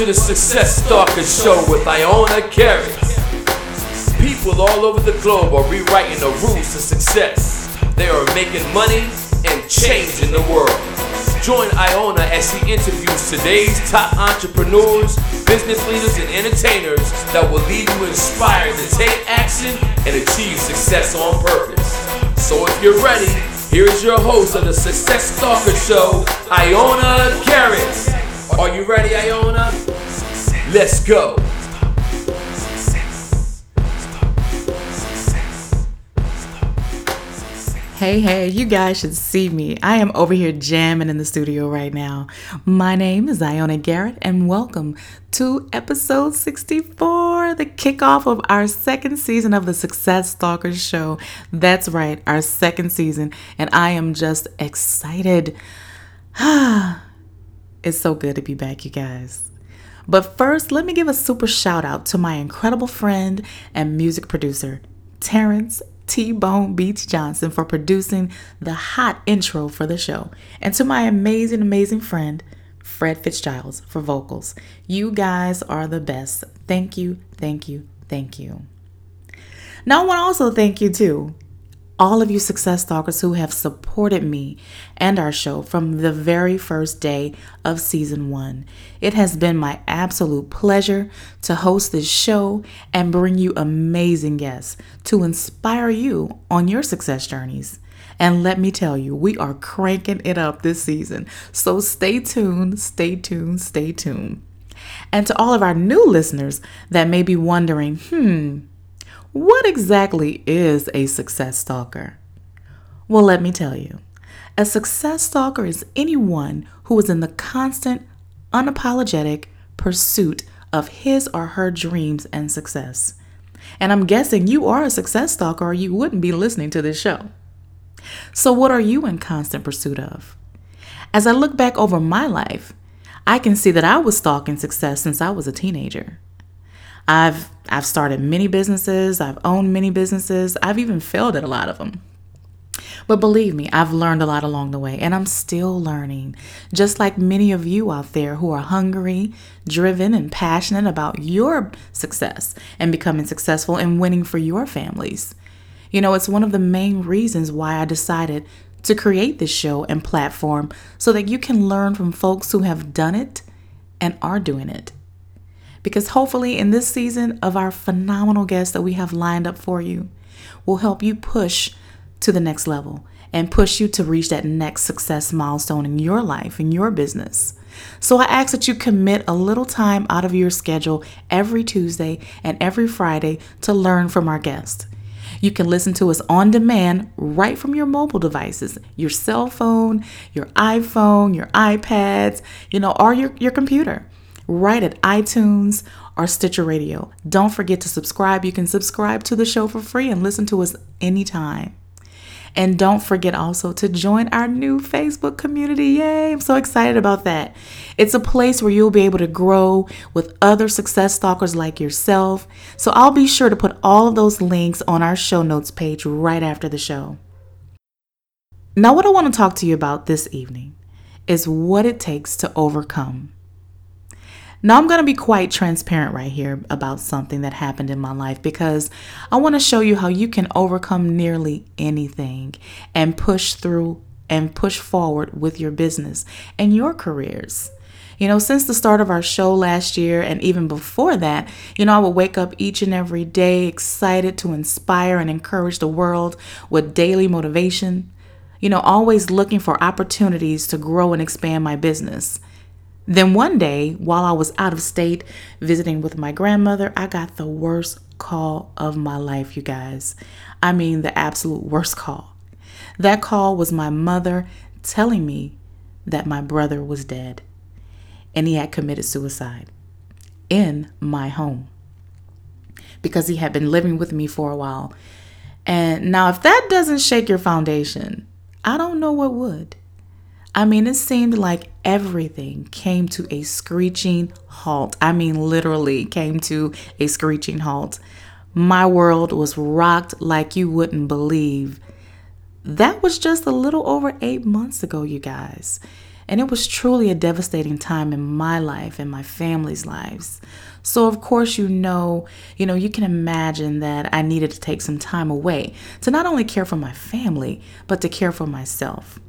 to the Success Stalker Show with Ioana Garrett. People all over the globe are rewriting the rules to success. They are making money and changing the world. Join Ioana as she interviews today's top entrepreneurs, business leaders, and entertainers that will leave you inspired to take action and achieve success on purpose. So if you're ready, here is your host of the Success Stalker Show, Ioana Garrett. Are you ready, Ioana? Let's go. Hey, hey, you guys should see me. I am over here jamming in the studio right now. My name is Ioana Garrett, and welcome to episode 64, the kickoff of our second season of the Success Stalkers Show. That's right, our second season, and I am just excited. it's so good to be back, you guys. But first, let me give a super shout out to my incredible friend and music producer, Terrence T Bone Beats Johnson, for producing the hot intro for the show, and to my amazing, amazing friend, Fred Fitzgiles, for vocals. You guys are the best. Thank you, thank you, thank you. Now, I want to also thank you too all of you success stalkers who have supported me and our show from the very first day of season one. It has been my absolute pleasure to host this show and bring you amazing guests to inspire you on your success journeys. And let me tell you, we are cranking it up this season. So stay tuned, stay tuned, stay tuned. And to all of our new listeners that may be wondering, hmm, what exactly is a success stalker? Well, let me tell you. A success stalker is anyone who is in the constant, unapologetic pursuit of his or her dreams and success. And I'm guessing you are a success stalker or you wouldn't be listening to this show. So, what are you in constant pursuit of? As I look back over my life, I can see that I was stalking success since I was a teenager. I've I've started many businesses, I've owned many businesses, I've even failed at a lot of them. But believe me, I've learned a lot along the way and I'm still learning. Just like many of you out there who are hungry, driven, and passionate about your success and becoming successful and winning for your families. You know, it's one of the main reasons why I decided to create this show and platform so that you can learn from folks who have done it and are doing it because hopefully, in this season of our phenomenal guests that we have lined up for you, will help you push to the next level and push you to reach that next success milestone in your life, in your business. So I ask that you commit a little time out of your schedule every Tuesday and every Friday to learn from our guests. You can listen to us on demand right from your mobile devices, your cell phone, your iPhone, your iPads, you know, or your, your computer right at iTunes or Stitcher Radio. Don't forget to subscribe. You can subscribe to the show for free and listen to us anytime. And don't forget also to join our new Facebook community. Yay, I'm so excited about that. It's a place where you'll be able to grow with other success stalkers like yourself. So I'll be sure to put all of those links on our show notes page right after the show. Now, what I want to talk to you about this evening is what it takes to overcome. Now, I'm going to be quite transparent right here about something that happened in my life because I want to show you how you can overcome nearly anything and push through and push forward with your business and your careers. You know, since the start of our show last year and even before that, you know, I would wake up each and every day excited to inspire and encourage the world with daily motivation. You know, always looking for opportunities to grow and expand my business. Then one day, while I was out of state visiting with my grandmother, I got the worst call of my life, you guys. I mean, the absolute worst call. That call was my mother telling me that my brother was dead and he had committed suicide in my home because he had been living with me for a while. And now, if that doesn't shake your foundation, I don't know what would. I mean, it seemed like everything came to a screeching halt. I mean, literally came to a screeching halt. My world was rocked like you wouldn't believe. That was just a little over eight months ago, you guys. And it was truly a devastating time in my life and my family's lives. So of course you know, you know, you can imagine that I needed to take some time away to not only care for my family, but to care for myself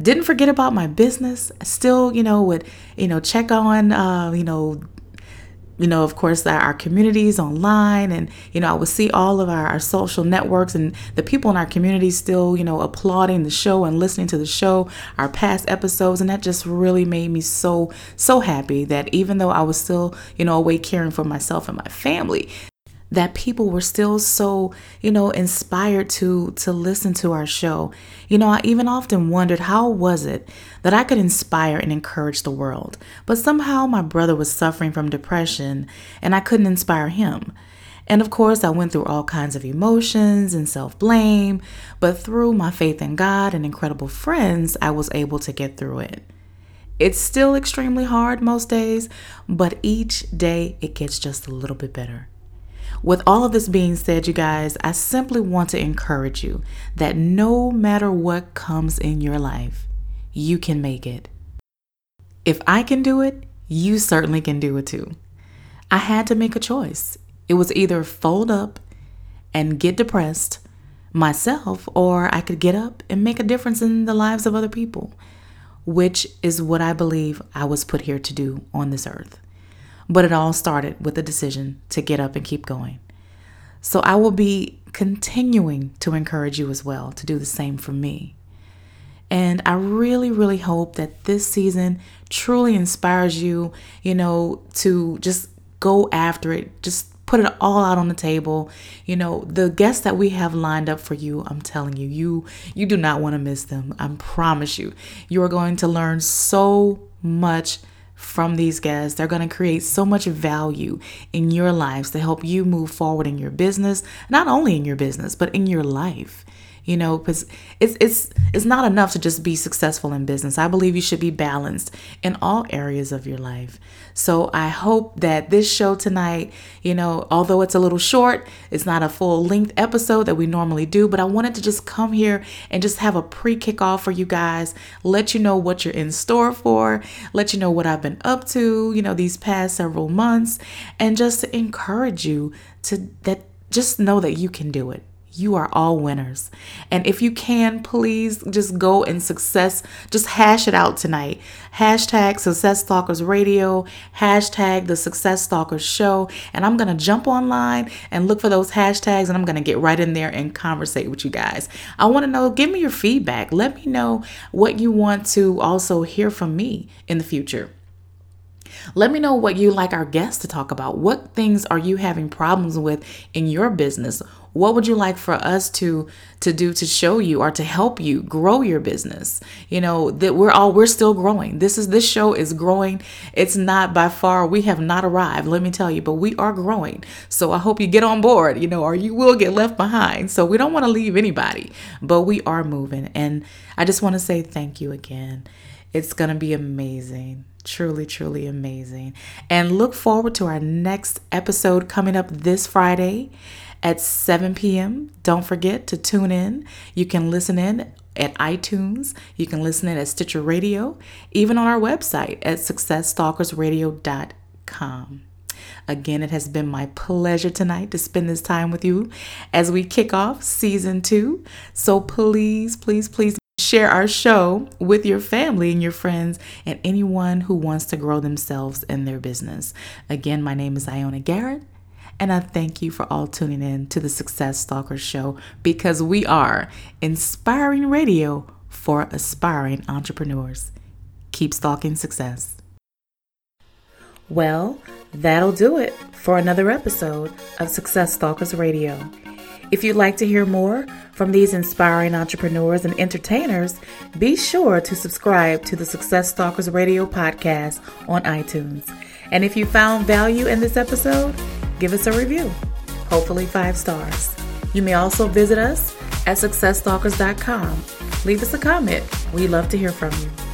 didn't forget about my business. Still you know would you know check on uh, you know you know, of course, our communities online, and you know, I would see all of our, our social networks and the people in our community still, you know, applauding the show and listening to the show, our past episodes, and that just really made me so so happy that even though I was still, you know, away caring for myself and my family, that people were still so you know inspired to to listen to our show. You know i even often wondered how was it that i could inspire and encourage the world but somehow my brother was suffering from depression and i couldn't inspire him. And of course i went through all kinds of emotions and self-blame but through my faith in god and incredible friends i was able to get through it. It's still extremely hard most days but each day it gets just a little bit better with all of this being said, you guys, I simply want to encourage you that no matter what comes in your life, you can make it. If I can do it, you certainly can do it too. I had to make a choice. It was either fold up and get depressed myself, or I could get up and make a difference in the lives of other people, which is what I believe I was put here to do on this earth. But it all started with a decision to get up and keep going. So I will be continuing to encourage you as well to do the same for me. And I really, really hope that this season truly inspires you, you know, to just go after it. Just put it all out on the table. You know, the guests that we have lined up for you, I'm telling you, you you do not want to miss them. I promise you. You are going to learn so much from these guests. They're going to create so much value in your lives to help you move forward in your business, not only in your business, but in your life you know because it's it's it's not enough to just be successful in business. I believe you should be balanced in all areas of your life. So i hope that this show tonight you know although it's a little short it's not a full length episode that we normally do but i wanted to just come here and just have a pre kickoff for you guys let you know what you're in store for let you know what i've been up to you know these past several months and just to encourage you to that just know that you can do it you are all winners. And if you can, please just go and success, just hash it out tonight. Hashtag Success Stalkers Radio, hashtag the Success Stalkers Show. And I'm going to jump online and look for those hashtags and I'm going to get right in there and conversate with you guys. I want to know, give me your feedback. Let me know what you want to also hear from me in the future. Let me know what you like our guests to talk about. What things are you having problems with in your business? What would you like for us to to do to show you or to help you grow your business? You know, that we're all we're still growing. This is this show is growing. It's not by far we have not arrived, let me tell you, but we are growing. So I hope you get on board, you know, or you will get left behind. So we don't want to leave anybody, but we are moving and I just want to say thank you again. It's going to be amazing truly, truly amazing. And look forward to our next episode coming up this Friday at 7 p.m. Don't forget to tune in. You can listen in at iTunes. You can listen in at Stitcher Radio, even on our website at successstalkersradio.com. Again, it has been my pleasure tonight to spend this time with you as we kick off season two. So please, please, please share our show with your family and your friends and anyone who wants to grow themselves in their business. Again, my name is Ioana Garrett. And I thank you for all tuning in to the Success Stalkers Show because we are inspiring radio for aspiring entrepreneurs. Keep stalking success. Well, that'll do it for another episode of Success Stalkers Radio. If you'd like to hear more from these inspiring entrepreneurs and entertainers, be sure to subscribe to the Success Stalkers Radio podcast on iTunes. And if you found value in this episode, give us a review, hopefully five stars. You may also visit us at successstalkers.com. Leave us a comment. We love to hear from you.